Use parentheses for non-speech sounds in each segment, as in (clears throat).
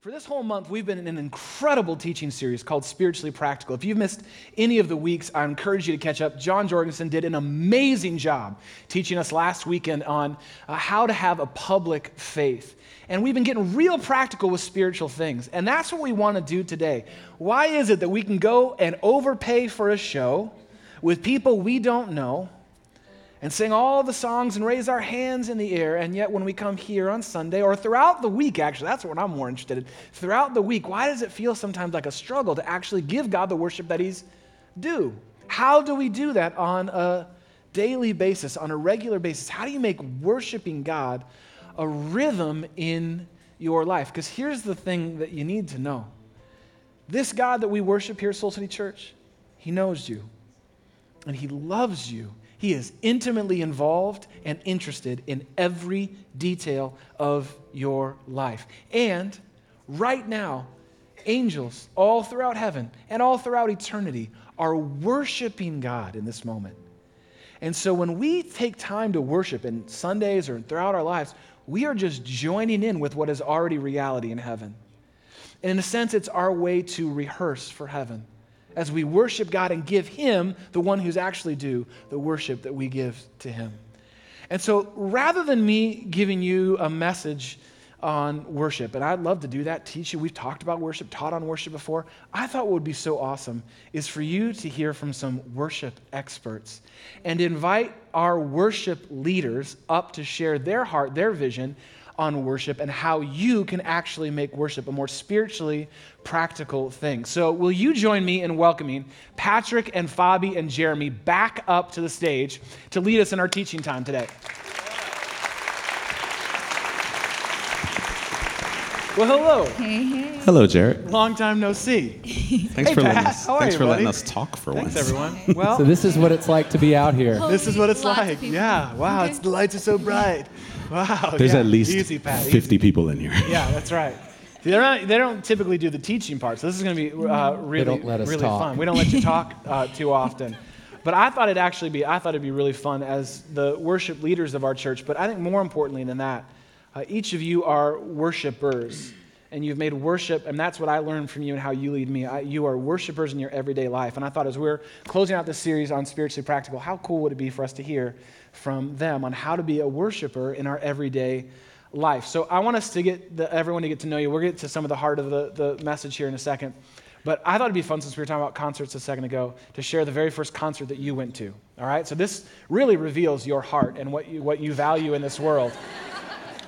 For this whole month, we've been in an incredible teaching series called Spiritually Practical. If you've missed any of the weeks, I encourage you to catch up. John Jorgensen did an amazing job teaching us last weekend on uh, how to have a public faith. And we've been getting real practical with spiritual things. And that's what we want to do today. Why is it that we can go and overpay for a show with people we don't know? And sing all the songs and raise our hands in the air. And yet, when we come here on Sunday or throughout the week, actually, that's what I'm more interested in. Throughout the week, why does it feel sometimes like a struggle to actually give God the worship that He's due? How do we do that on a daily basis, on a regular basis? How do you make worshiping God a rhythm in your life? Because here's the thing that you need to know this God that we worship here at Soul City Church, He knows you and He loves you he is intimately involved and interested in every detail of your life. And right now, angels all throughout heaven and all throughout eternity are worshiping God in this moment. And so when we take time to worship in Sundays or throughout our lives, we are just joining in with what is already reality in heaven. And in a sense, it's our way to rehearse for heaven as we worship God and give Him, the one who's actually due, the worship that we give to Him. And so rather than me giving you a message on worship, and I'd love to do that, teach you, we've talked about worship, taught on worship before. I thought what would be so awesome is for you to hear from some worship experts and invite our worship leaders up to share their heart, their vision on worship and how you can actually make worship a more spiritually practical thing. So, will you join me in welcoming Patrick and Fabi and Jeremy back up to the stage to lead us in our teaching time today? Well, hello. Hey, hey. Hello, Jarrett. Long time no see. (laughs) Thanks Hey, for letting us. How are Thanks you, for letting us talk for Thanks, once. Thanks, everyone. (laughs) Well, So this is what it's like to be out here. (laughs) this is what it's like. people. Yeah. Wow. Okay. It's the lights are so bright. (laughs) Wow. There's yeah. at least Easy, Pat. Easy. 50 people in here. (laughs) Yeah, that's right. They're not, they don't typically do the teaching part, so this is going to be uh, really, don't let us really talk. fun. We don't let you talk uh, (laughs) too often. But I thought it'd actually be, I thought it'd be really fun as the worship leaders of our church. But I think more importantly than that, uh, each of you are worshipers. And you've made worship, and that's what I learned from you and how you lead me. I, you are worshipers in your everyday life. And I thought as we're closing out this series on Spiritually Practical, how cool would it be for us to hear from them on how to be a worshiper in our everyday life. So I want us to get the, everyone to get to know you. We'll get to some of the heart of the, the message here in a second. But I thought it'd be fun since we were talking about concerts a second ago to share the very first concert that you went to. All right? So this really reveals your heart and what you, what you value in this world.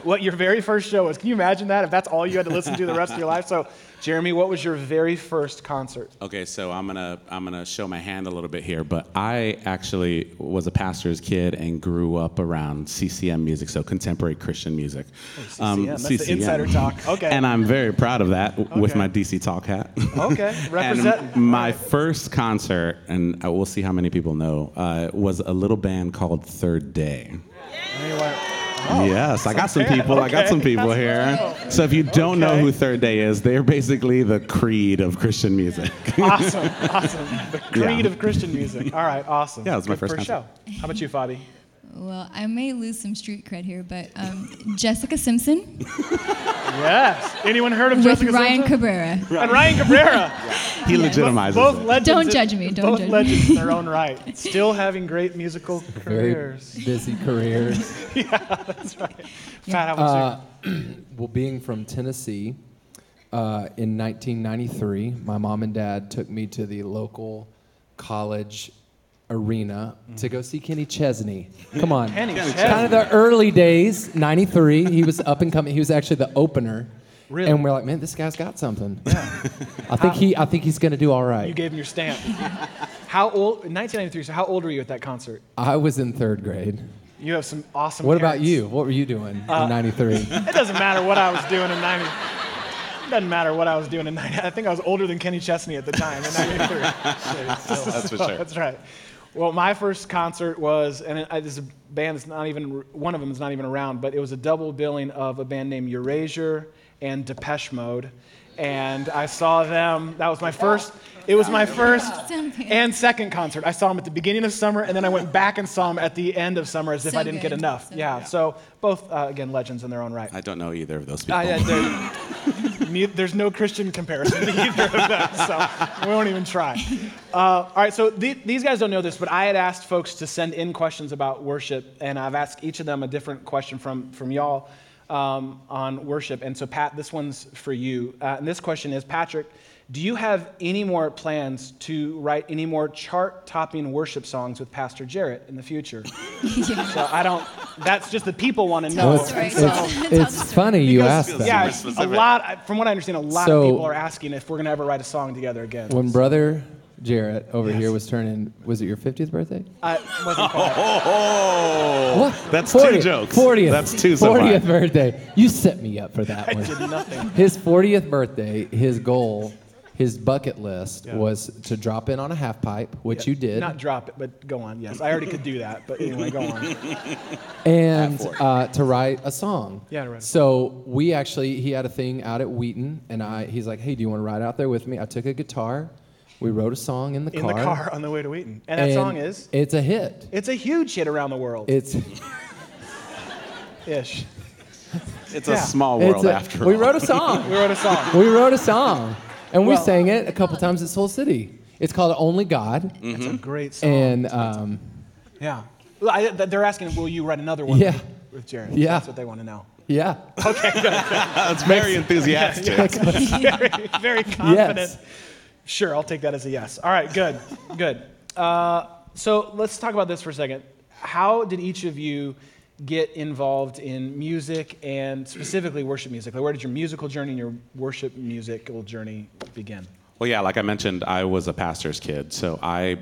What your very first show was. Can you imagine that if that's all you had to listen to the rest of your life? So, Jeremy, what was your very first concert? Okay, so I'm gonna I'm gonna show my hand a little bit here, but I actually was a pastor's kid and grew up around CCM music, so contemporary Christian music. CCM, that's the insider talk. Okay. And I'm very proud of that w- with my DC Talk hat. Okay, (laughs) and representing. my first concert, and uh, we'll see how many people know, uh, was a little band called Third Day. Anyway, Oh. yes, I got some people. I got some people here. So if you don't know who Third Day is, they're basically the Creed of Christian music. (laughs) awesome, awesome. The Creed Yeah. of Christian music. All right, awesome. Yeah, it was my Good first first show. How about you, Fabi? Well, I may lose some street cred here, but um, (laughs) Jessica Simpson Yes. Anyone heard of with Jessica Ryan Simpson? Cabrera. And Ryan Cabrera. (laughs) he legitimizes both it. legends. Don't in- judge me, don't both judge me. legends in their (laughs) own right. Still having great musical careers. Very careers. busy careers. Yeah, that's right. Pat, how about Uh, (clears throat) well, being from Tennessee, uh, in 1993, my mom and dad took me to the local college arena to go see Kenny Chesney. Come on. Kenny Chesney. Kind of the early days, 93. He was up and coming. He was actually the opener. Really? And we're like, man, this guy's got something. Yeah. I think he, I think he's going to do all right. you? gave him your stamp. How old? In 1993. So how old were you at that concert? I was in third grade. You have some awesome. What about you? What were you doing Uh, in '93? It doesn't matter what I was doing in 90. It doesn't matter what I was doing in 90. I think I was older than Kenny Chesney at the time in 93. (laughs) That's for sure. That's right. Well, my first concert was, and this band that's not even, one of them is not even around, but it was a double billing of a band named Erasure and Depeche Mode. And I saw them, that was my first, it was my first (laughs) and second concert. I saw them at the beginning of summer, and then I went back and saw them at the end of summer as if So I didn't get enough. So yeah, good. so both, uh, again, legends in their own right. I don't know either of those people. Uh, yeah, there- (laughs) ne- there's no Christian comparison (laughs) to either of them, so we won't even try. Uh, all right, so the, these guys don't know this, but I had asked folks to send in questions about worship, and I've asked each of them a different question from, from y'all um, on worship. And so, Pat, this one's for you. Uh, and this question is Patrick, do you have any more plans to write any more chart topping worship songs with Pastor Jarrett in the future? (laughs) So I don't, that's just the people want to know. Tell the story. it's, Tell- it's, it's funny you Because- asked that. Yeah, a lot. From what I understand, a lot So- of people are asking if we're gonna ever write a song together again. When brother Jarrett over here was turning, was it your 50th birthday? I wasn't quite. Oh, What? that's 40th, two jokes. 40th. That's two so 40th birthday. You set me up for that (laughs) one. did nothing. His 40th birthday, his goal, his bucket list Yeah. was to drop in on a half pipe, which you did, Not drop it, but go on. Yes, I already could do that. But anyway, go on. (laughs) and uh, to write a song. Yeah, to write a So we actually, he had a thing out at Wheaton, and I, he's like, "Hey, do you want to ride out there with me?" I took a guitar, we wrote a song in the In car. In the car on the way to Wheaton, and that and song is. It's a hit. It's a huge hit around the world. It's Ish. It's Yeah. a small world a, after we all. (laughs) We wrote a song. We wrote a song. we wrote a song, and we Well- sang it a couple times at Soul City. It's called Only God, It's a great song. and um, yeah. Well, I, th- they're asking, will you write another one Yeah. with Jarrett? Yeah. That's what they want to know. yeah, Okay, good. (laughs) That's very enthusiastic. (laughs) very, very confident. Yes. Sure, I'll take that as a yes. All right, good, good. Uh, so let's talk about this for a second. How did each of you get involved in music and specifically worship music? Like, where did your musical journey and your worship musical journey begin? Well, yeah, like I mentioned, I was a pastor's kid, so I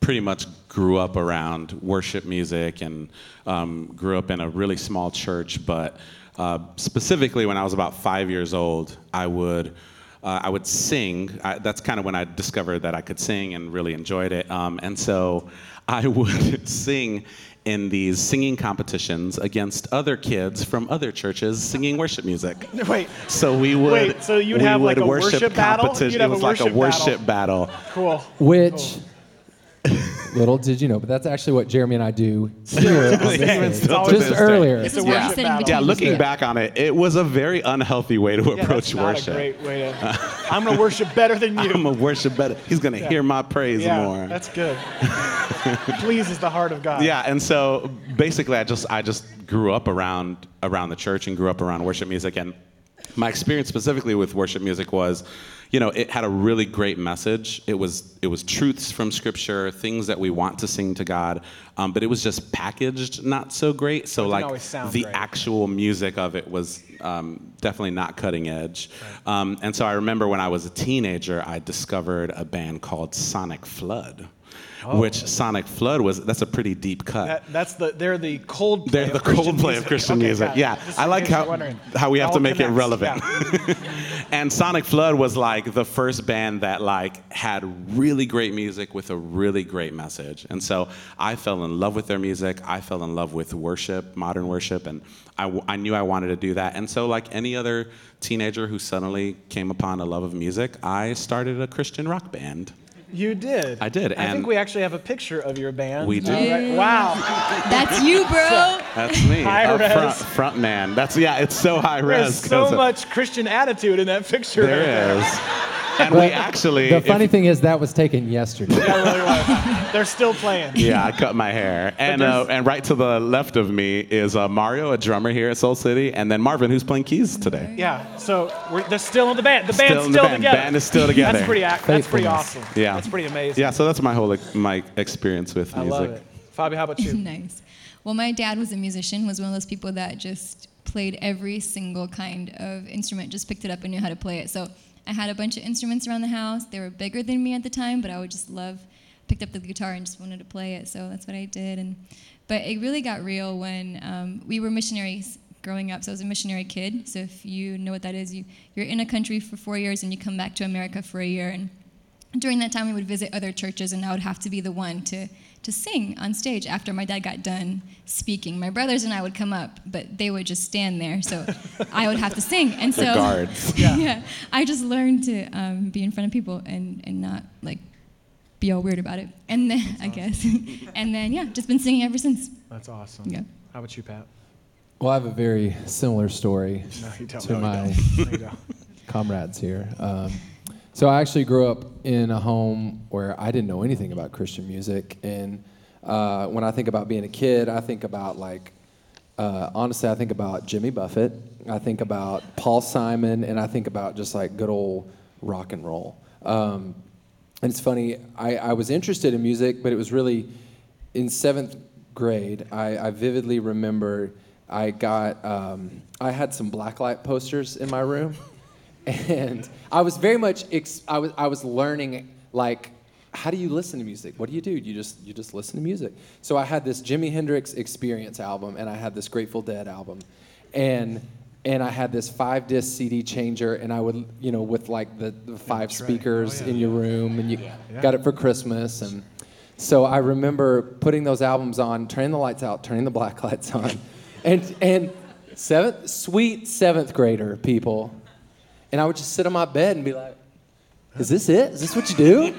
pretty much grew up around worship music and um, grew up in a really small church. But uh, specifically, when I was about five years old, I would. Uh, I would sing. I, that's kind of when I discovered that I could sing and really enjoyed it. Um, and so I (laughs) would sing in these singing competitions against other kids from other churches singing worship music. (laughs) Wait, So we would. Wait, so you'd we have, like, would a worship battle? You'd have it a was like a worship worship battle. cool. which (laughs) little did you know, but that's actually what Jeremy and I do (laughs) here on this Even stage. still to just day. earlier. It's a where worship you battle. Yeah, looking the- back on it, it was a very unhealthy way to Yeah, approach that's not worship. a great way to. (laughs) I'm gonna worship better than you. I'm gonna worship better. He's gonna Yeah. hear my praise yeah, more. that's good. Pleases the heart of God. yeah, and so basically, I just I just grew up around around the church and grew up around worship music, and my experience specifically with worship music was, you know, it had a really great message. It was it was truths from Scripture, things that we want to sing to God, um, but it was just packaged not so great. So like the great. actual music of it was um, definitely not cutting edge. Um, and so I remember when I was a teenager, I discovered a band called Sonic Flood. Which Sonic Flood was, that's a pretty deep cut. That, that's the they're the cold. They're the Coldplay of Christian Okay, music. Yeah, Just I like how how we have to make it relevant. yeah. (laughs) (laughs) and Sonic Flood was like the first band that like had really great music with a really great message. And so I fell in love with their music. I fell in love with worship, modern worship, and I, I knew I wanted to do that. And so like any other teenager who suddenly came upon a love of music, I started a Christian rock band. You did. I did, I think we actually have a picture of your band. We do. All right. Wow. That's you, bro. (laughs) That's me, High up res. front, front man. That's yeah, it's so high There's res. so 'cause of- much Christian attitude in that picture. There is. And we actually. The if- funny thing is that was taken yesterday. (laughs) Yeah, really was. They're still playing. (laughs) Yeah, I cut my hair. And uh, and right to the left of me is uh, Mario, a drummer here at Soul City, and then Marvin, who's playing keys today. Yeah. So we're, they're still in the band. The Still band's in the still band. together. Band is still together. That's pretty. ac- That's pretty awesome. Yeah. That's pretty amazing. Yeah, so that's my whole my experience with I music. love it. Fabi, how about you? (laughs) nice. Well, my dad was a musician, was one of those people that just played every single kind of instrument, just picked it up and knew how to play it. So I had a bunch of instruments around the house. They were bigger than me at the time, but I would just love, picked up the guitar and just wanted to play it. So that's what I did. And but it really got real when um, we were missionaries growing up. So I was a missionary kid. So if you know what that is, you you're in a country for four years and you come back to America for a year and during that time we would visit other churches and i would have to be the one to to sing on stage after my dad got done speaking. My brothers and I would come up, but they would just stand there, so (laughs) I would have to sing. And so, The guards. (laughs) yeah. I just learned to um, be in front of people and, and not like be all weird about it. And then I guess, (laughs) and then yeah, just been singing ever since. That's awesome. Yeah. How about you, Pat? Well, I have a very similar story No, to No, my. No, (laughs) comrades here. Um, so I actually grew up in a home where I didn't know anything about Christian music, and uh, when I think about being a kid, I think about like, uh, honestly, I think about Jimmy Buffett, I think about Paul Simon, and I think about just like good old rock and roll. Um, and it's funny, I, I was interested in music, but it was really in seventh grade. I, I vividly remember I got, um, I had some blacklight posters in my room. (laughs) And I was very much, ex- I, was, I was learning, like, how do you listen to music? What do you do? You just, you just listen to music. So I had this Jimi Hendrix Experience album, and I had this Grateful Dead album. And and I had this five disc CD changer, and I would, you know, with like the, the five That's right. Oh, speakers Oh, yeah. in your room, and you Yeah. got it for Christmas. And so I remember putting those albums on, turning the lights out, turning the black lights on, and and seventh, sweet seventh grader people, and I would just sit on my bed and be like, "Is this it? Is this what you do?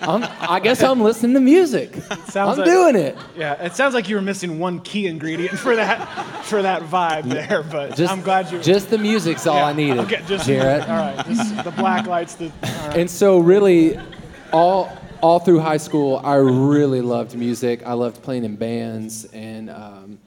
I'm, I guess I'm listening to music. Sounds I'm like- doing it." Yeah, it sounds like you were missing one key ingredient for that for that vibe there, but Just, I'm glad you. Just the music's all I needed, Okay, just Jarrett. all right. Just the black lights. The all right. And so really, all all through high school, I really loved music. I loved playing in bands, and um,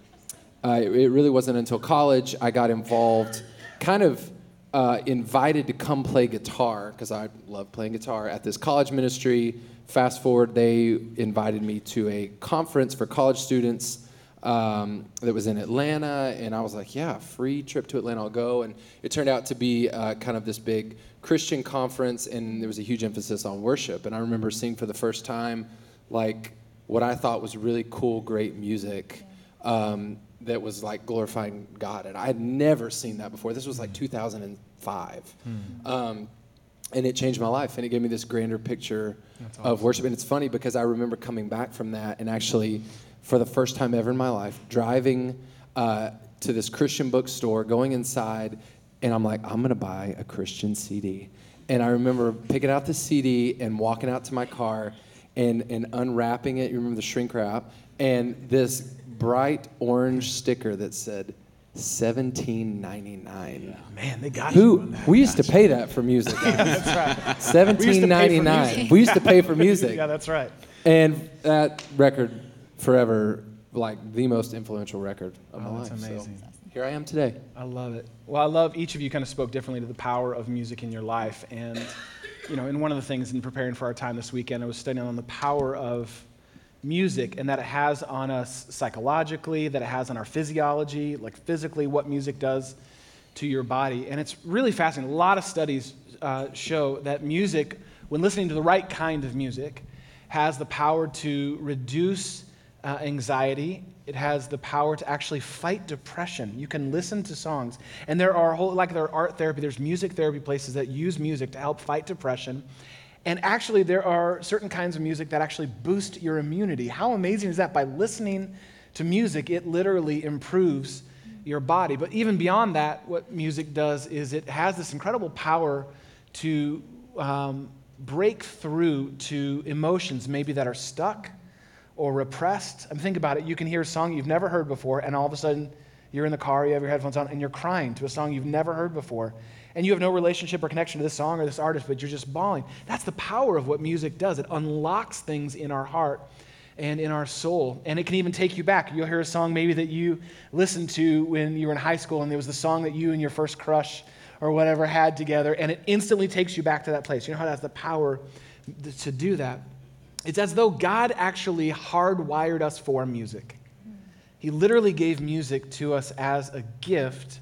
it really wasn't until college I got involved, kind of uh, invited to come play guitar because I love playing guitar at this college ministry. Fast forward, they invited me to a conference for college students um, that was in Atlanta, and I was like, "Yeah, free trip to Atlanta, I'll go." And it turned out to be uh, kind of this big Christian conference, and there was a huge emphasis on worship. And I remember seeing for the first time, like what I thought was really cool, great music um, that was like glorifying God, and I had never seen that before. This was like 2005. Um, and it changed my life and it gave me this grander picture of worship. And it's funny because i remember coming back from that and actually for the first time ever in my life driving uh, to this christian bookstore going inside and i'm like i'm going to buy a christian cd and i remember picking out the cd and walking out to my car and, and unwrapping it. You remember the shrink wrap? And this bright orange sticker that said 1799 Man, they got you on who that. we used to pay that for music. (laughs) That's right. Seventeen ninety nine. music. We used to pay for music, (laughs) Yeah, that's right. and that record forever like the most influential record of Oh, my that's life. So amazing. here I am today. I love it. Well, I love each of you kind of spoke differently to the power of music in your life. And, you know, and one of the things in preparing for our time this weekend, I was studying on the power of music and that it has on us psychologically, that it has on our physiology, like physically, what music does to your body. And it's really fascinating. A lot of studies uh, show that music, when listening to the right kind of music, has the power to reduce uh, anxiety. It has the power to actually fight depression. You can listen to songs, and there are whole like there are art therapy. There's music therapy places that use music to help fight depression. And actually, there are certain kinds of music that actually boost your immunity. How amazing is that? By listening to music, it literally improves your body. But even beyond that, what music does is it has this incredible power to um, break through to emotions maybe that are stuck or repressed. I mean, think about it. You can hear a song you've never heard before, and all of a sudden you're in the car, you have your headphones on, and you're crying to a song you've never heard before. And you have no relationship or connection to this song or this artist, but you're just bawling. That's the power of what music does. It unlocks things in our heart and in our soul. And it can even take you back. You'll hear a song maybe that you listened to when you were in high school, and it was the song that you and your first crush or whatever had together, and it instantly takes you back to that place. You know how it has the power to do that? It's as though God actually hardwired us for music. He literally gave music to us as a gift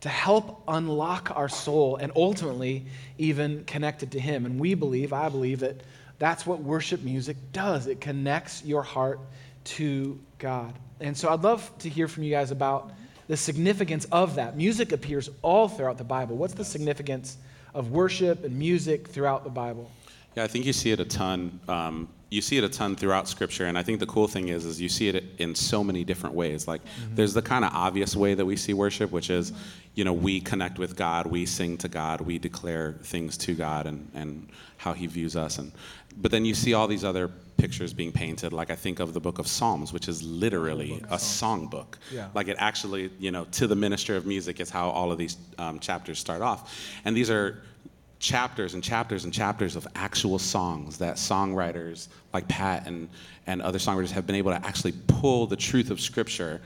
to help unlock our soul and ultimately even connect it to Him. And we believe, I believe, that that's what worship music does. It connects your heart to God. And so I'd love to hear from you guys about the significance of that. Music appears all throughout the Bible. What's the significance of worship and music throughout the Bible? Yeah, I think you see it a ton. Um, you see it a ton throughout scripture and i think the cool thing is is you see it in so many different ways. Like there's the kind of obvious way that we see worship which is you know we connect with god we sing to god we declare things to god and, and how he views us and but then you see all these other pictures being painted. Like i think of the book of psalms which is literally a song book Yeah. like it actually you know to the minister of music is how all of these um, chapters start off. And these are chapters and chapters and chapters of actual songs that songwriters like Pat and, and other songwriters have been able to actually pull the truth of Scripture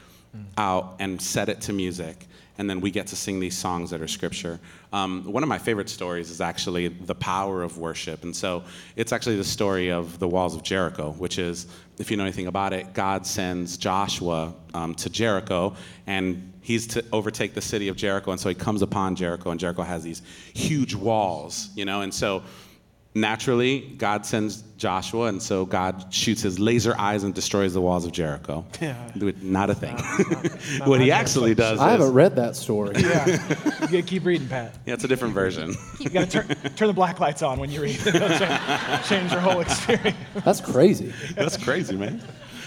out and set it to music. And then we get to sing these songs that are Scripture. Um, one of my favorite stories is actually the power of worship. And so it's actually the story of the walls of Jericho, which is, if you know anything about it, God sends Joshua um, to Jericho and he's to overtake the city of Jericho. And so he comes upon Jericho, and Jericho has these huge walls, you know. And so naturally, God sends Joshua, and so God shoots his laser eyes and destroys the walls of Jericho. Yeah. Not a thing. (laughs) what he actually does I is, haven't read that story. (laughs) Yeah. You gotta keep reading, Pat. yeah, it's a different version. (laughs) You gotta turn, turn the black lights on when you read. It'll change, change your whole experience. That's crazy. That's crazy, man.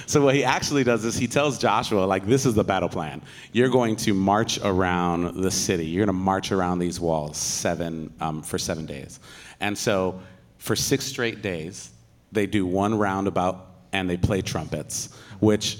So what he actually does is he tells Joshua, like, this is the battle plan. You're going to march around the city. You're going to march around these walls seven um, for seven days. And so for six straight days, they do one roundabout and they play trumpets, which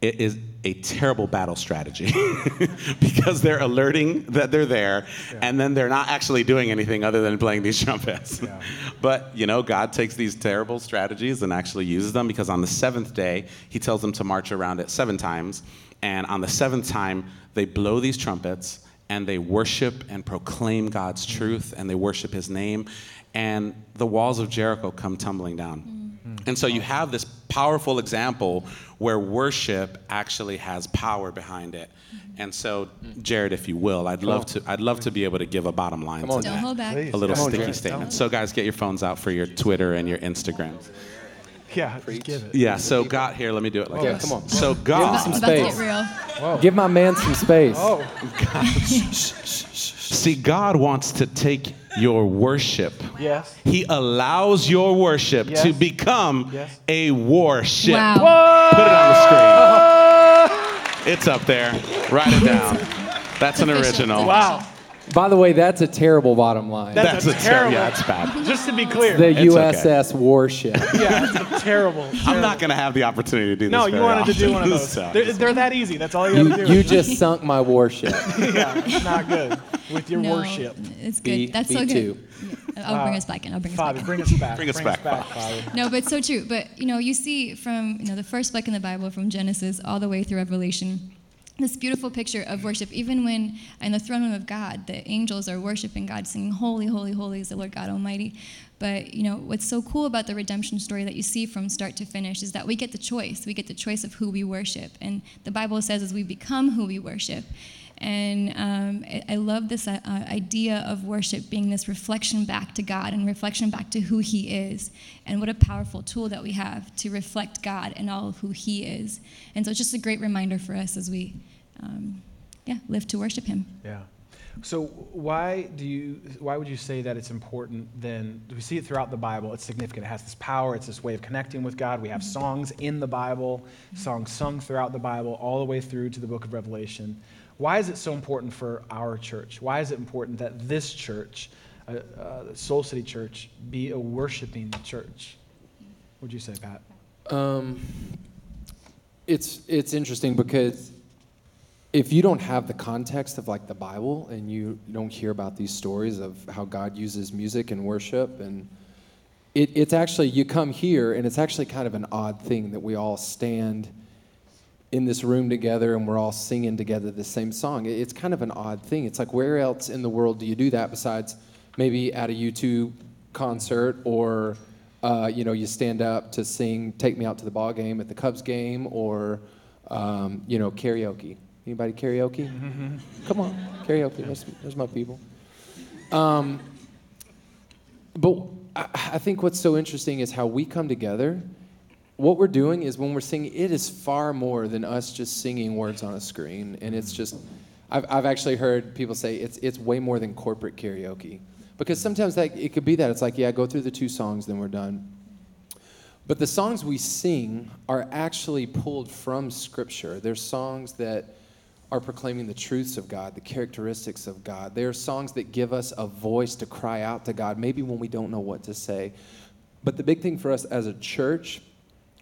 it is a terrible battle strategy (laughs) because they're alerting that they're there and then they're not actually doing anything other than playing these trumpets. (laughs) but, you know, God takes these terrible strategies and actually uses them because on the seventh day, he tells them to march around it seven times. And on the seventh time, they blow these trumpets and they worship and proclaim God's mm. truth and they worship his name. And the walls of Jericho come tumbling down. Mm. And so you have this powerful example where worship actually has power behind it. And so, Jarrett, if you will, I'd love to I'd love to be able to give a bottom line Come to on, Don't that. hold back. Please. A little Come on, sticky Jarrett. statement. So guys, get your phones out for your Twitter and your Instagram. Yeah, just give it. Yeah, so God here, let me do it like Yeah, this. come on. So Give God us some About to get space. real. Give my man some space. Oh, (laughs) (laughs) See, God wants to take your worship. yes. He allows your worship Yes. to become Yes. a warship. Wow. Put it on the screen. It's up there. Write it down. That's an original. Wow. By the way, that's a terrible bottom line. That's, That's a, a ter- terrible. yeah, it's bad. (laughs) Just to be clear. the It's okay. USS Warship. (laughs) yeah, it's a terrible. (laughs) I'm not going to have the opportunity to do this. No, you very wanted to do often, one of those. so- They're, they're that easy. That's all you you, gotta do. you just sunk my warship. yeah, it's not good with your No, worship. It's good. B- That's so B2. good. Yeah, I'll bring uh, us back in. I'll bring us Father, back in. bring us back. Bring us back, Father. No, but it's so true. But you know, you see from you know the first book in the Bible, from Genesis all the way through Revelation, this beautiful picture of worship. Even when in the throne room of God, the angels are worshiping God, singing, "Holy, holy, holy is the Lord God Almighty." But you know what's so cool about the redemption story that you see from start to finish is that we get the choice. We get the choice of who we worship, and the Bible says as we become who we worship. And um, I, I love this uh, uh, idea of worship being this reflection back to God and reflection back to who He is. And what a powerful tool that we have to reflect God and all of who He is. And so it's just a great reminder for us as we, um, yeah, live to worship Him. Yeah. So why do you? Why would you say that it's important? Then we see it throughout the Bible. It's significant. It has this power. It's this way of connecting with God. We have songs in the Bible, songs sung throughout the Bible, all the way through to the Book of Revelation. Why is it so important for our church? Why is it important that this church, uh, uh, Soul City Church, be a worshiping church? Would you say, Pat? Um, it's it's interesting because if you don't have the context of like the Bible and you don't hear about these stories of how God uses music and worship and it, it's actually you come here and it's actually kind of an odd thing that we all stand in this room together and we're all singing together the same song. It's kind of an odd thing. It's like where else in the world do you do that besides maybe at a U2 concert or uh, you know you stand up to sing "Take Me Out to the Ball Game" at the Cubs game or um, you know karaoke. Anybody karaoke? Come on, karaoke. There's, there's my people. Um, but I, I think what's so interesting is how we come together. What we're doing is when we're singing, it is far more than us just singing words on a screen. And it's just, I've, I've actually heard people say it's, it's way more than corporate karaoke. Because sometimes that, it could be that. It's like, yeah, go through the two songs, then we're done. But the songs we sing are actually pulled from Scripture. They're songs that are proclaiming the truths of God, the characteristics of God. They are songs that give us a voice to cry out to God, maybe when we don't know what to say. But the big thing for us as a church,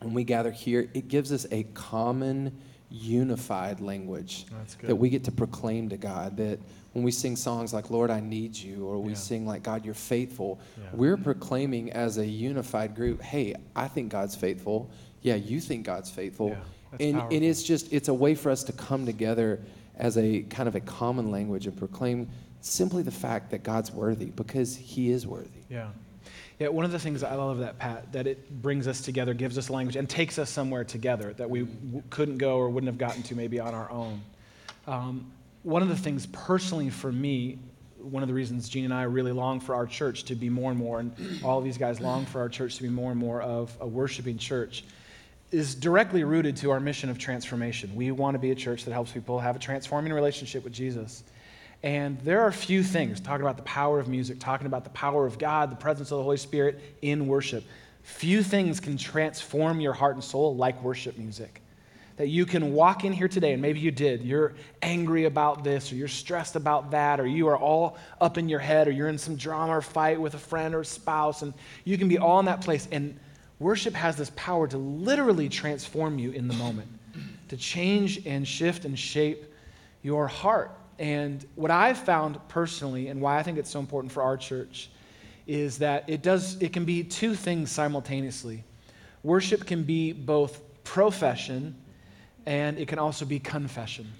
when we gather here, it gives us a common, unified language that we get to proclaim to God. That when we sing songs like Lord, I need you, or we Yeah. sing like God, you're faithful, Yeah. we're proclaiming as a unified group, hey, I think God's faithful. Yeah, you think God's faithful. Yeah, that's and, powerful. and it's just, it's a way for us to come together as a kind of a common language and proclaim simply the fact that God's worthy because he is worthy. Yeah. Yeah, one of the things I love that, Pat, that it brings us together, gives us language, and takes us somewhere together that we w- couldn't go or wouldn't have gotten to maybe on our own. Um, one of the things personally for me, one of the reasons Gene and I really long for our church to be more and more, and all these guys long for our church to be more and more of a worshiping church, is directly rooted to our mission of transformation. We want to be a church that helps people have a transforming relationship with Jesus. And there are few things, talking about the power of music, talking about the power of God, the presence of the Holy Spirit in worship. Few things can transform your heart and soul like worship music. That you can walk in here today, and maybe you did. You're angry about this, or you're stressed about that, or you are all up in your head, or you're in some drama or fight with a friend or a spouse, and you can be all in that place. And worship has this power to literally transform you in the moment, to change and shift and shape your heart. And what I've found personally, and why I think it's so important for our church, is that it does it can be two things simultaneously. Worship can be both profession and it can also be confession.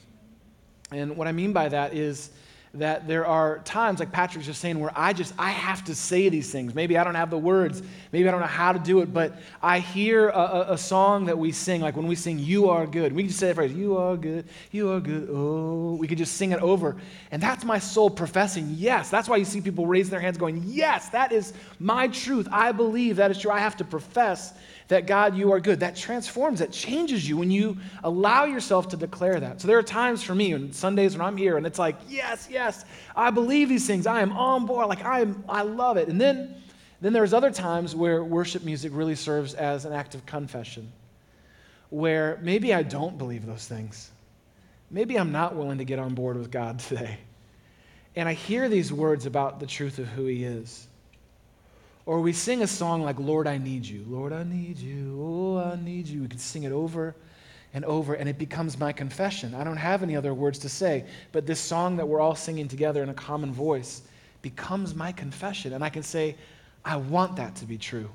And what I mean by that is that there are times, like Patrick's just saying, where I just, I have to say these things. Maybe I don't have the words. Maybe I don't know how to do it, but I hear a, a, a song that we sing, like when we sing, You Are Good. We can just say that phrase, You are good, you are good, oh. We could just sing it over. And that's my soul professing, yes. That's why you see people raising their hands going, Yes, that is my truth. I believe that is true. I have to profess that God, you are good. That transforms, that changes you when you allow yourself to declare that. So there are times for me on Sundays when I'm here and it's like, yes, yes, I believe these things. I am on board. Like I am, I love it. And then, then there's other times where worship music really serves as an act of confession, where maybe I don't believe those things. Maybe I'm not willing to get on board with God (laughs) today. And I hear these words about the truth of who He is. Or we sing a song like, Lord, I need you. Lord, I need you. Oh, I need you. We can sing it over and over, and it becomes my confession. I don't have any other words to say, but this song that we're all singing together in a common voice becomes my confession. And I can say, I want that to be true.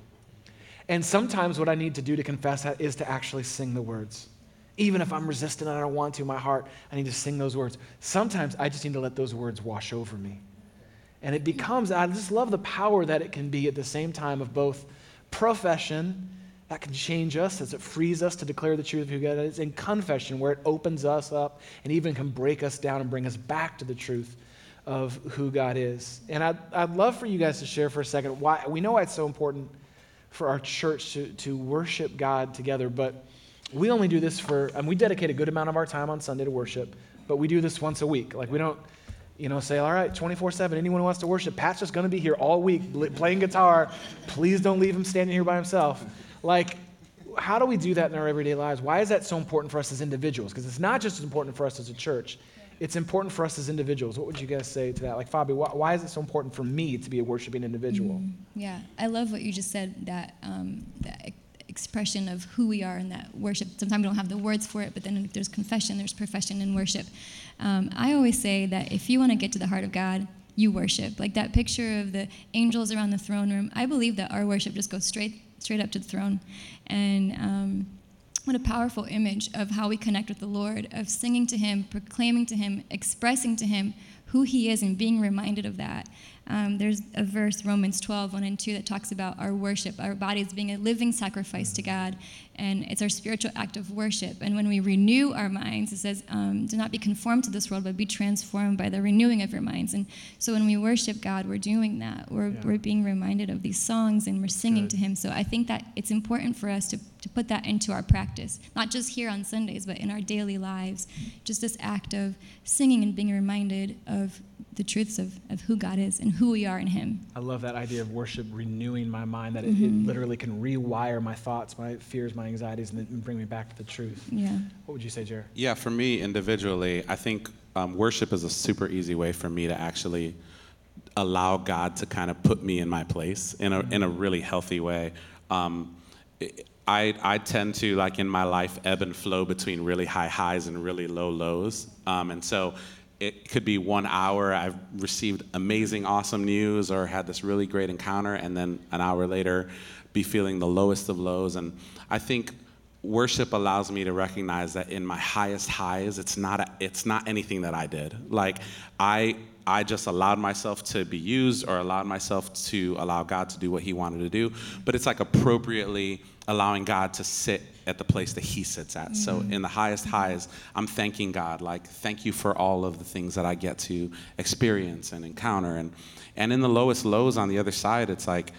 And sometimes what I need to do to confess that is to actually sing the words. Even if I'm resistant and I don't want to my heart, I need to sing those words. Sometimes I just need to let those words wash over me. And it becomes, I just love the power that it can be at the same time of both profession that can change us as it frees us to declare the truth of who God is, and confession where it opens us up and even can break us down and bring us back to the truth of who God is. And I'd, I'd love for you guys to share for a second why we know why it's so important for our church to, to worship God together, but we only do this for, and we dedicate a good amount of our time on Sunday to worship, but we do this once a week. Like we don't, you know, say, all right, 24 7, anyone who wants to worship, Pat's just going to be here all week playing guitar. Please don't leave him standing here by himself. Like, how do we do that in our everyday lives? Why is that so important for us as individuals? Because it's not just as important for us as a church, it's important for us as individuals. What would you guys say to that? Like, Fabi, why, why is it so important for me to be a worshiping individual? Yeah, I love what you just said. That um, that expression of who we are in that worship. Sometimes we don't have the words for it, but then there's confession, there's profession in worship. Um, I always say that if you want to get to the heart of God, you worship. Like that picture of the angels around the throne room. I believe that our worship just goes straight straight up to the throne, and. Um, what a powerful image of how we connect with the Lord, of singing to Him, proclaiming to Him, expressing to Him who He is, and being reminded of that. Um, there's a verse, Romans 12, 1 and 2, that talks about our worship, our bodies being a living sacrifice to God, and it's our spiritual act of worship. And when we renew our minds, it says, um, do not be conformed to this world, but be transformed by the renewing of your minds. And so when we worship God, we're doing that. We're, Yeah. we're being reminded of these songs and we're singing Good. to Him. So I think that it's important for us to, to put that into our practice, not just here on Sundays, but in our daily lives. Just this act of singing and being reminded of the truths of, of who God is and who we are in Him. I love that idea of worship renewing my mind, that it, it literally can rewire my thoughts, my fears, my anxieties, and then bring me back to the truth. Yeah. What would you say, Jared? Yeah, for me individually, I think um, worship is a super easy way for me to actually allow God to kind of put me in my place in a, in a really healthy way. Um, I, I tend to, like in my life, ebb and flow between really high highs and really low lows. Um, and so it could be one hour, I've received amazing, awesome news or had this really great encounter, and then an hour later, be feeling the lowest of lows. And I think worship allows me to recognize that in my highest highs it's not a, it's not anything that I did. Like I I just allowed myself to be used or allowed myself to allow God to do what he wanted to do. But it's like appropriately allowing God to sit at the place that he sits at. So mm-hmm. in the highest highs I'm thanking God. Like thank you for all of the things that I get to experience and encounter. And and in the lowest lows on the other side it's like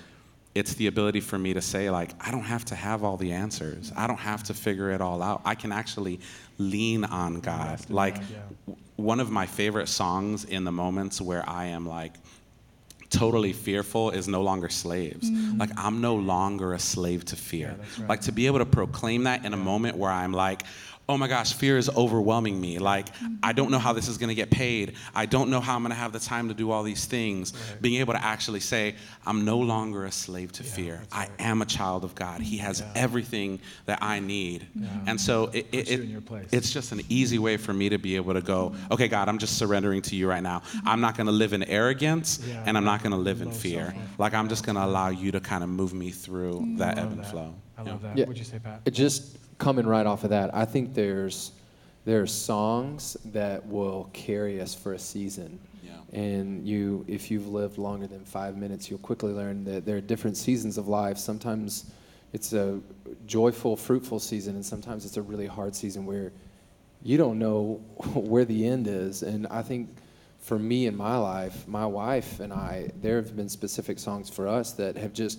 it's the ability for me to say like i don't have to have all the answers. I don't have to figure it all out. I can actually lean on god. Like w- one of my favorite songs in the moments where i am like totally fearful is no longer slaves. Like i'm no longer a slave to fear. Like to be able to proclaim that in a moment where i'm like oh my gosh, fear is overwhelming me. Like, mm-hmm. I don't know how this is going to get paid. I don't know how I'm going to have the time to do all these things. Being able to actually say, I'm no longer a slave to fear. I am a child of God. He has everything that I need. And so it, it, it- in your place. it's just an easy way for me to be able to go, mm-hmm. okay, God, I'm just surrendering to you right now. Mm-hmm. I'm not going to live in arrogance Yeah. and I'm not going to live in fear. self-love. Like, I'm just going to allow you to kind of move me through that ebb and that. flow. I Yeah. love that. Yeah. What'd you say, Pat? It just coming right off of that, I think there's there are songs that will carry us for a season. Yeah. And you, if you've lived longer than five minutes, you'll quickly learn that there are different seasons of life. Sometimes it's a joyful, fruitful season, and sometimes it's a really hard season where you don't know (laughs) where the end is. And I think for me in my life, my wife and I, there have been specific songs for us that have just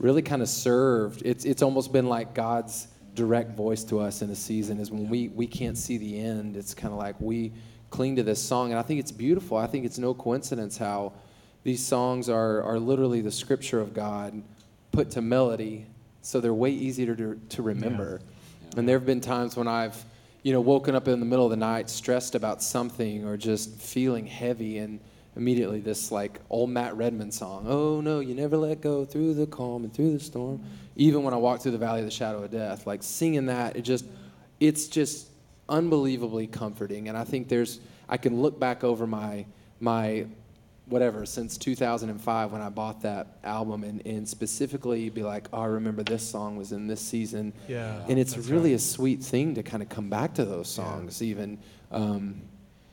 really kind of served. It's it's almost been like God's direct voice to us in a season is when we we can't see the end. It's kind of like we cling to this song, and I think it's beautiful. I think it's no coincidence how these songs are are literally the scripture of God put to melody, so they're way easier to to remember. And there have been times when I've you know woken up in the middle of the night stressed about something or just feeling heavy and immediately this like old Matt Redman song. Oh no, you never let go through the calm and through the storm. Even when I walk through the valley of the shadow of death, like singing that, it just it's just unbelievably comforting. And I think there's I can look back over my my whatever since 2005 when I bought that album and, and specifically be like, oh, I remember this song was in this season. Yeah, And it's really right. a sweet thing to kind of come back to those songs, even. Um,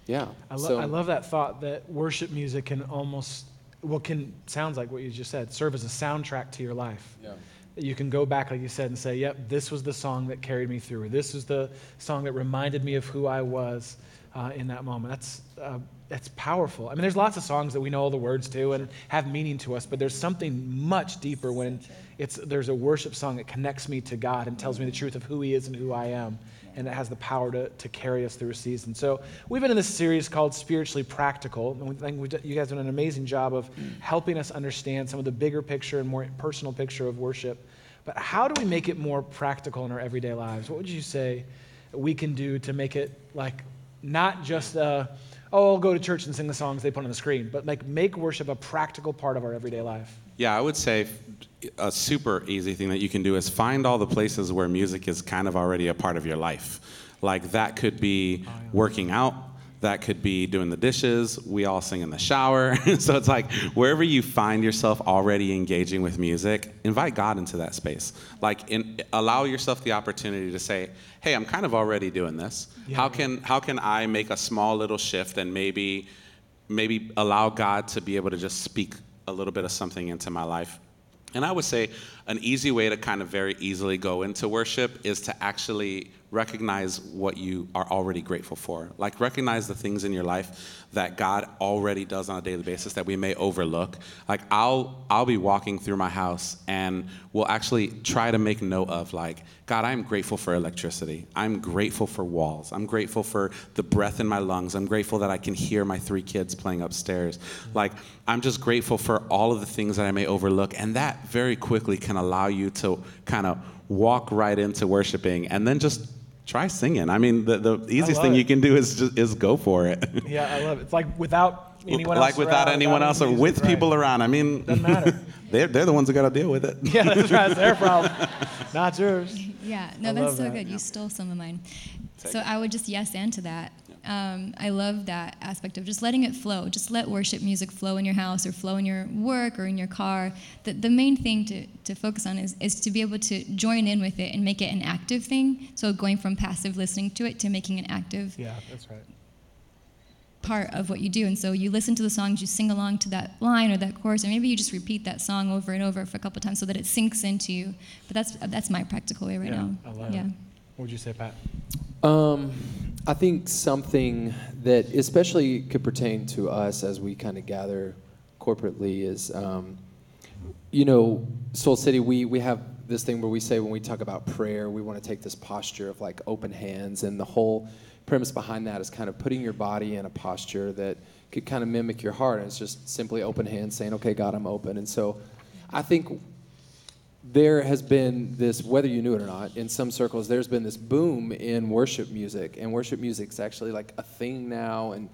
yeah. I, lo- so, I love that thought that worship music can almost, well, can sounds like what you just said, serve as a soundtrack to your life. Yeah. That you can go back, like you said, and say, "Yep, this was the song that carried me through. Or this was the song that reminded me of who I was uh, in that moment." That's uh, that's powerful. I mean, there's lots of songs that we know all the words to and have meaning to us, but there's something much deeper when it's there's a worship song that connects me to God and tells me the truth of who He is and who I am and it has the power to, to carry us through a season. So we've been in this series called Spiritually Practical, and we think you guys have done an amazing job of helping us understand some of the bigger picture and more personal picture of worship. But how do we make it more practical in our everyday lives? What would you say we can do to make it like not just uh, oh, I'll go to church and sing the songs they put on the screen, but like make worship a practical part of our everyday life? Yeah, I would say a super easy thing that you can do is find all the places where music is kind of already a part of your life. Like that could be oh, working out, that could be doing the dishes. We all sing in the shower. (laughs) so it's like wherever you find yourself already engaging with music, invite God into that space. Like in, allow yourself the opportunity to say, "Hey, I'm kind of already doing this. How can how can I make a small little shift and maybe maybe allow God to be able to just speak a little bit of something into my life. And I would say an easy way to kind of very easily go into worship is to actually recognize what you are already grateful for. Like, recognize the things in your life that God already does on a daily basis that we may overlook. Like, I'll, I'll be walking through my house and we'll actually try to make note of, like, God, I'm grateful for electricity. I'm grateful for walls. I'm grateful for the breath in my lungs. I'm grateful that I can hear my three kids playing upstairs. Like, I'm just grateful for all of the things that I may overlook. And that very quickly can allow you to kind of walk right into worshiping and then just try singing. I mean, the, the easiest thing it. you can do is just is go for it. (laughs) Yeah, I love it. It's like without anyone like else without around, anyone else or with right. people around. I mean, Doesn't matter. (laughs) they're, they're the ones that got to deal with it. Yeah, that's right. It's their problem, (laughs) not yours. Yeah, no, I that's so that. good. You stole some of mine. Take so it. I would just yes and to that. Um, I love that aspect of just letting it flow. Just let worship music flow in your house or flow in your work or in your car. The, the main thing to, to focus on is, is to be able to join in with it and make it an active thing. So going from passive listening to it to making an active Yeah, that's right. part of what you do. And so you listen to the songs, you sing along to that line or that chorus, or maybe you just repeat that song over and over for a couple times so that it sinks into you. But that's that's my practical way right Yeah, now. I love yeah. it. What would you say, Pat? Um, I think something that especially could pertain to us as we kind of gather corporately is, um, you know, Soul City, we, we have this thing where we say when we talk about prayer, we want to take this posture of like open hands. And the whole premise behind that is kind of putting your body in a posture that could kind of mimic your heart. And it's just simply open hands saying, okay, God, I'm open. And so I think there has been this, whether you knew it or not, in some circles, there's been this boom in worship music, and worship music's actually like a thing now, and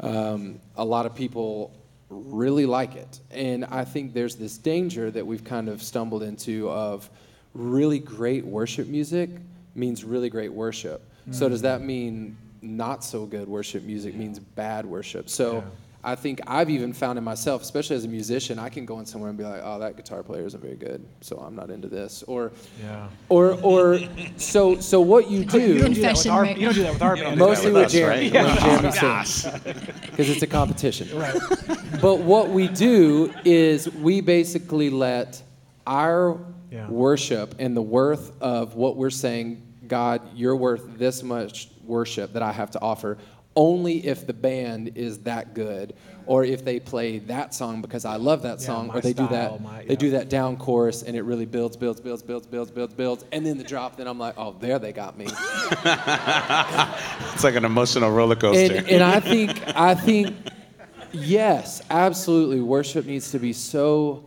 um, a lot of people really like it. And I think there's this danger that we've kind of stumbled into of really great worship music means really great worship. So does that mean not so good worship music means bad worship? So. Yeah. I think I've even found in myself, especially as a musician, I can go in somewhere and be like, "Oh, that guitar player isn't very good, so I'm not into this." Or, Yeah. or, or, so, so what you do? You don't do do that with Confession our. You don't do that with our band. mostly with with us, Jeremy, right? when Jeremy sings, (laughs) because it's a competition. Right. But what we do is we basically let our Yeah. worship and the worth of what we're saying, God, you're worth this much worship that I have to offer, only if the band is that good, or if they play that song because I love that Yeah, song, my or they do that my- they do that down chorus and it really builds, builds, builds, builds, builds, builds, builds, and then the drop. Then I'm like, oh, there they got me. It's like an emotional roller coaster. and, and I think I think yes, absolutely. Worship needs to be so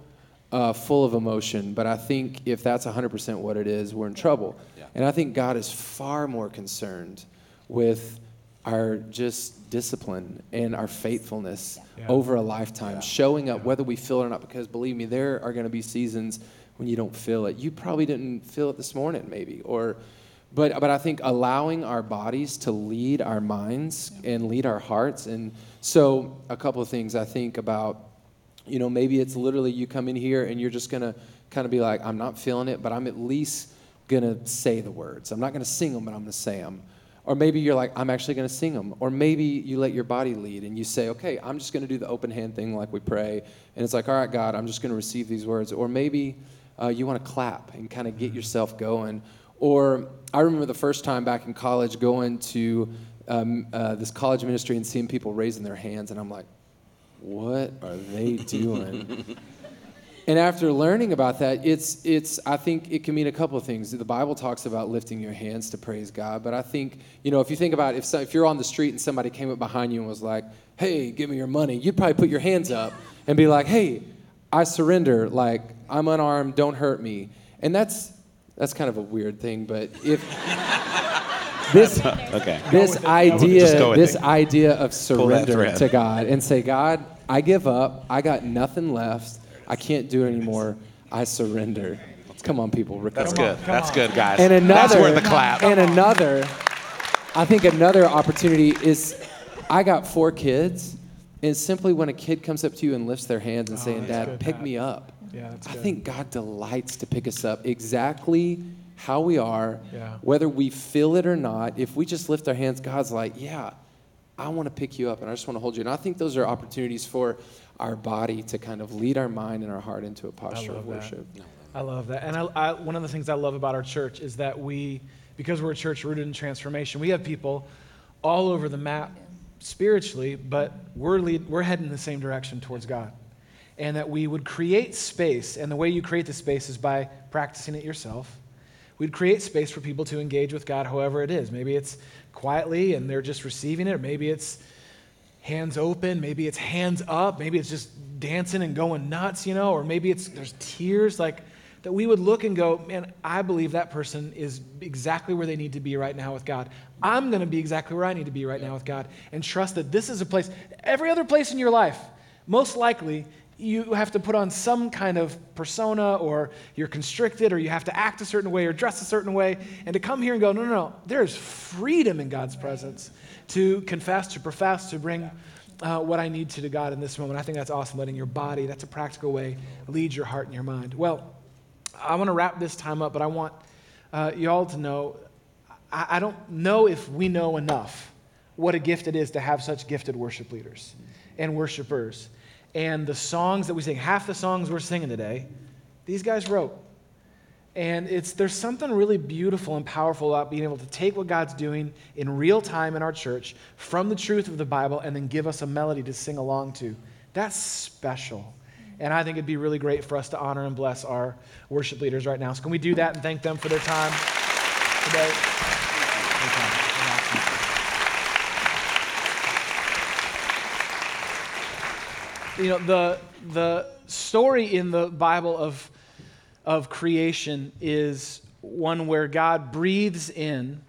uh, full of emotion, but I think if that's 100% what it is, we're in trouble. Yeah. And I think God is far more concerned with our just discipline and our faithfulness Yeah. over a lifetime, showing up whether we feel it or not. Because believe me, there are going to be seasons when you don't feel it. You probably didn't feel it this morning, maybe, or but but I think allowing our bodies to lead our minds and lead our hearts. And so a couple of things I think about, you know, maybe it's literally you come in here and you're just gonna kind of be like, I'm not feeling it, but I'm at least gonna say the words. I'm not gonna sing them, but I'm gonna say them. Or maybe you're like, I'm actually going to sing them. Or maybe you let your body lead and you say, okay, I'm just going to do the open hand thing like we pray. And it's like, all right, God, I'm just going to receive these words. Or maybe uh, you want to clap and kind of get yourself going. Or I remember the first time back in college going to um, uh, this college ministry and seeing people raising their hands. And I'm like, what are they (laughs) doing? And after learning about that, it's it's I think it can mean a couple of things. The Bible talks about lifting your hands to praise God, but I think you know if you think about if so, if you're on the street and somebody came up behind you and was like, "Hey, give me your money," you'd probably put your hands up and be like, "Hey, I surrender. Like I'm unarmed. Don't hurt me." And that's that's kind of a weird thing, but if (laughs) this (laughs) okay. this Just idea this it. idea of that surrender to God and say, God, I give up. I got nothing left. I can't do it anymore. I surrender. Come on, people. That's recover. Come on, good. That's good, guys. And That's another worth the clap. And another, I think another opportunity is I got four kids, and simply when a kid comes up to you and lifts their hands and oh, saying, Dad, good, pick Pat. me up. Yeah, that's I good. think God delights to pick us up exactly how we are, Yeah. whether we feel it or not. If we just lift our hands, God's like, yeah, I want to pick you up and I just want to hold you. And I think those are opportunities for our body to kind of lead our mind and our heart into a posture of love that. worship. I love that. And I, I, one of the things I love about our church is that we because we're a church rooted in transformation. We have people all over the map spiritually, but we're, lead, we're heading in the same direction towards God. And that we would create space, and the way you create the space is by practicing it yourself. We'd create space for people to engage with God however it is. Maybe it's quietly and they're just receiving it, or maybe it's hands open, maybe it's hands up, maybe it's just dancing and going nuts, you know, or maybe it's there's tears like that we would look and go, man, I believe that person is exactly where they need to be right now with God. I'm going to be exactly where I need to be right now with God and trust that this is a place, every other place in your life, most likely you have to put on some kind of persona or you're constricted or you have to act a certain way or dress a certain way. And to come here and go, no, no, no, there's freedom in God's presence to confess, to profess, to bring uh, what I need to to God in this moment. I think that's awesome. Letting your body, that's a practical way, lead your heart and your mind. Well, I want to wrap this time up, but I want uh, y'all to know I, I don't know if we know enough what a gift it is to have such gifted worship leaders and worshipers. And the songs that we sing, half the songs we're singing today, these guys wrote. And it's, there's something really beautiful and powerful about being able to take what God's doing in real time in our church from the truth of the Bible and then give us a melody to sing along to. That's special. And I think it'd be really great for us to honor and bless our worship leaders right now. So, can we do that and thank them for their time today? You know, the, the story in the Bible of, of creation is one where God breathes in,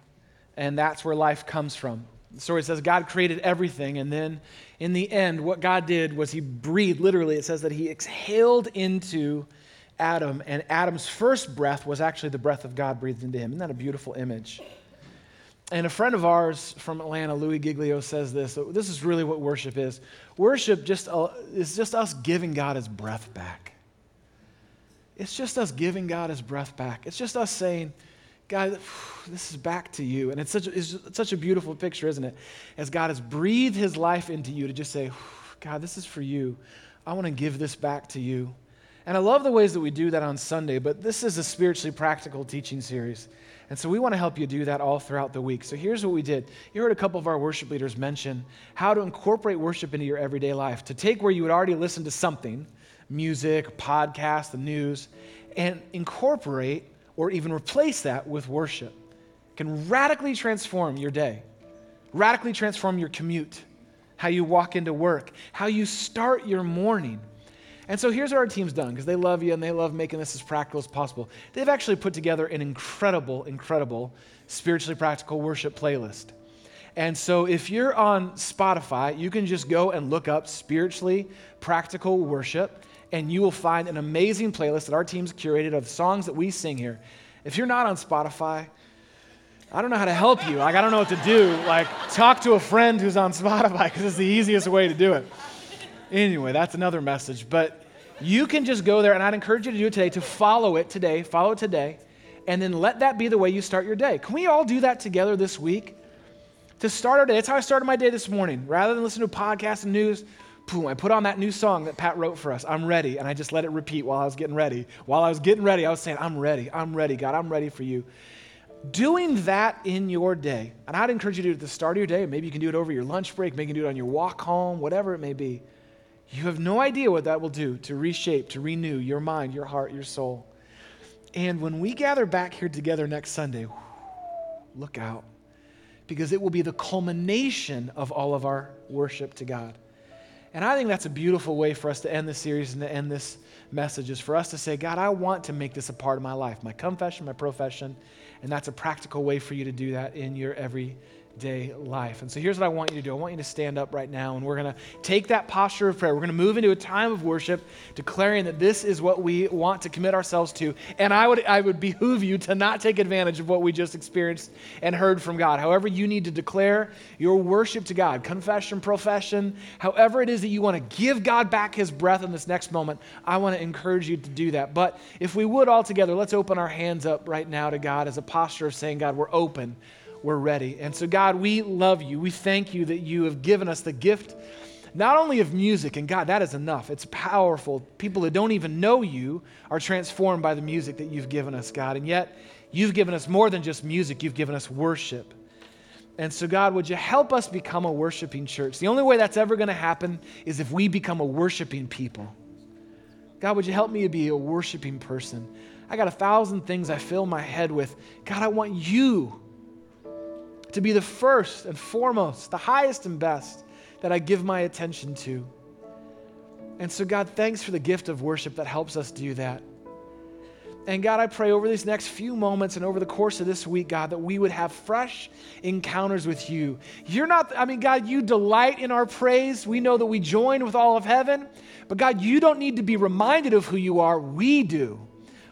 and that's where life comes from. The story says God created everything, and then in the end, what God did was He breathed, literally, it says that He exhaled into Adam, and Adam's first breath was actually the breath of God breathed into him. Isn't that a beautiful image? And a friend of ours from Atlanta, Louis Giglio, says this. This is really what worship is. Worship just uh, is just us giving God his breath back. It's just us giving God his breath back. It's just us saying, God, (sighs) this is back to you. And it's such, a, it's such a beautiful picture, isn't it? As God has breathed his life into you to just say, (sighs) God, this is for you. I want to give this back to you. And I love the ways that we do that on Sunday, but this is a spiritually practical teaching series. And so we want to help you do that all throughout the week. So here's what we did. You heard a couple of our worship leaders mention how to incorporate worship into your everyday life, to take where you would already listen to something, music, podcast, the news, and incorporate or even replace that with worship. Can radically transform your day, radically transform your commute, how you walk into work, how you start your morning. And so here's what our team's done because they love you and they love making this as practical as possible. They've actually put together an incredible, incredible spiritually practical worship playlist. And so if you're on Spotify, you can just go and look up spiritually practical worship and you will find an amazing playlist that our team's curated of songs that we sing here. If you're not on Spotify, I don't know how to help you. Like, I don't know what to do. Like, talk to a friend who's on Spotify because it's the easiest way to do it. Anyway, that's another message. But you can just go there, and I'd encourage you to do it today, to follow it today, follow it today, and then let that be the way you start your day. Can we all do that together this week? To start our day, that's how I started my day this morning. Rather than listen to podcasts and news, boom, I put on that new song that Pat wrote for us. I'm ready. And I just let it repeat while I was getting ready. While I was getting ready, I was saying, I'm ready. I'm ready, God. I'm ready for you. Doing that in your day, and I'd encourage you to do it at the start of your day. Maybe you can do it over your lunch break, maybe you can do it on your walk home, whatever it may be. You have no idea what that will do to reshape, to renew your mind, your heart, your soul. And when we gather back here together next Sunday, look out, because it will be the culmination of all of our worship to God. And I think that's a beautiful way for us to end this series and to end this message is for us to say, God, I want to make this a part of my life, my confession, my profession. And that's a practical way for you to do that in your every day life. And so here's what I want you to do I want you to stand up right now, and we're going to take that posture of prayer. We're going to move into a time of worship, declaring that this is what we want to commit ourselves to. And I would, I would behoove you to not take advantage of what we just experienced and heard from God. However, you need to declare your worship to God, confession, profession, however it is that you want to give God back his breath in this next moment, I want to encourage you to do that. But if we would all together, let's open our hands up right now to God as a posture of saying, God, we're open we're ready. And so, God, we love you. We thank you that you have given us the gift not only of music, and God, that is enough. It's powerful. People that don't even know you are transformed by the music that you've given us, God. And yet, you've given us more than just music, you've given us worship. And so, God, would you help us become a worshiping church? The only way that's ever going to happen is if we become a worshiping people. God, would you help me to be a worshiping person? I got a thousand things I fill my head with. God, I want you to be the first and foremost, the highest and best that I give my attention to. And so, God, thanks for the gift of worship that helps us do that. And God, I pray over these next few moments and over the course of this week, God, that we would have fresh encounters with you. You're not, I mean, God, you delight in our praise. We know that we join with all of heaven. But God, you don't need to be reminded of who you are. We do.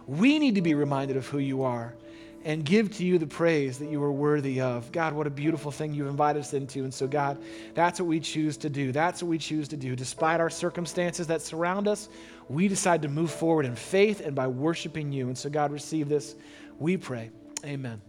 We need to be reminded of who you are and give to you the praise that you are worthy of. God, what a beautiful thing you've invited us into. And so, God, that's what we choose to do. That's what we choose to do. Despite our circumstances that surround us, we decide to move forward in faith and by worshiping you. And so, God, receive this, we pray. Amen.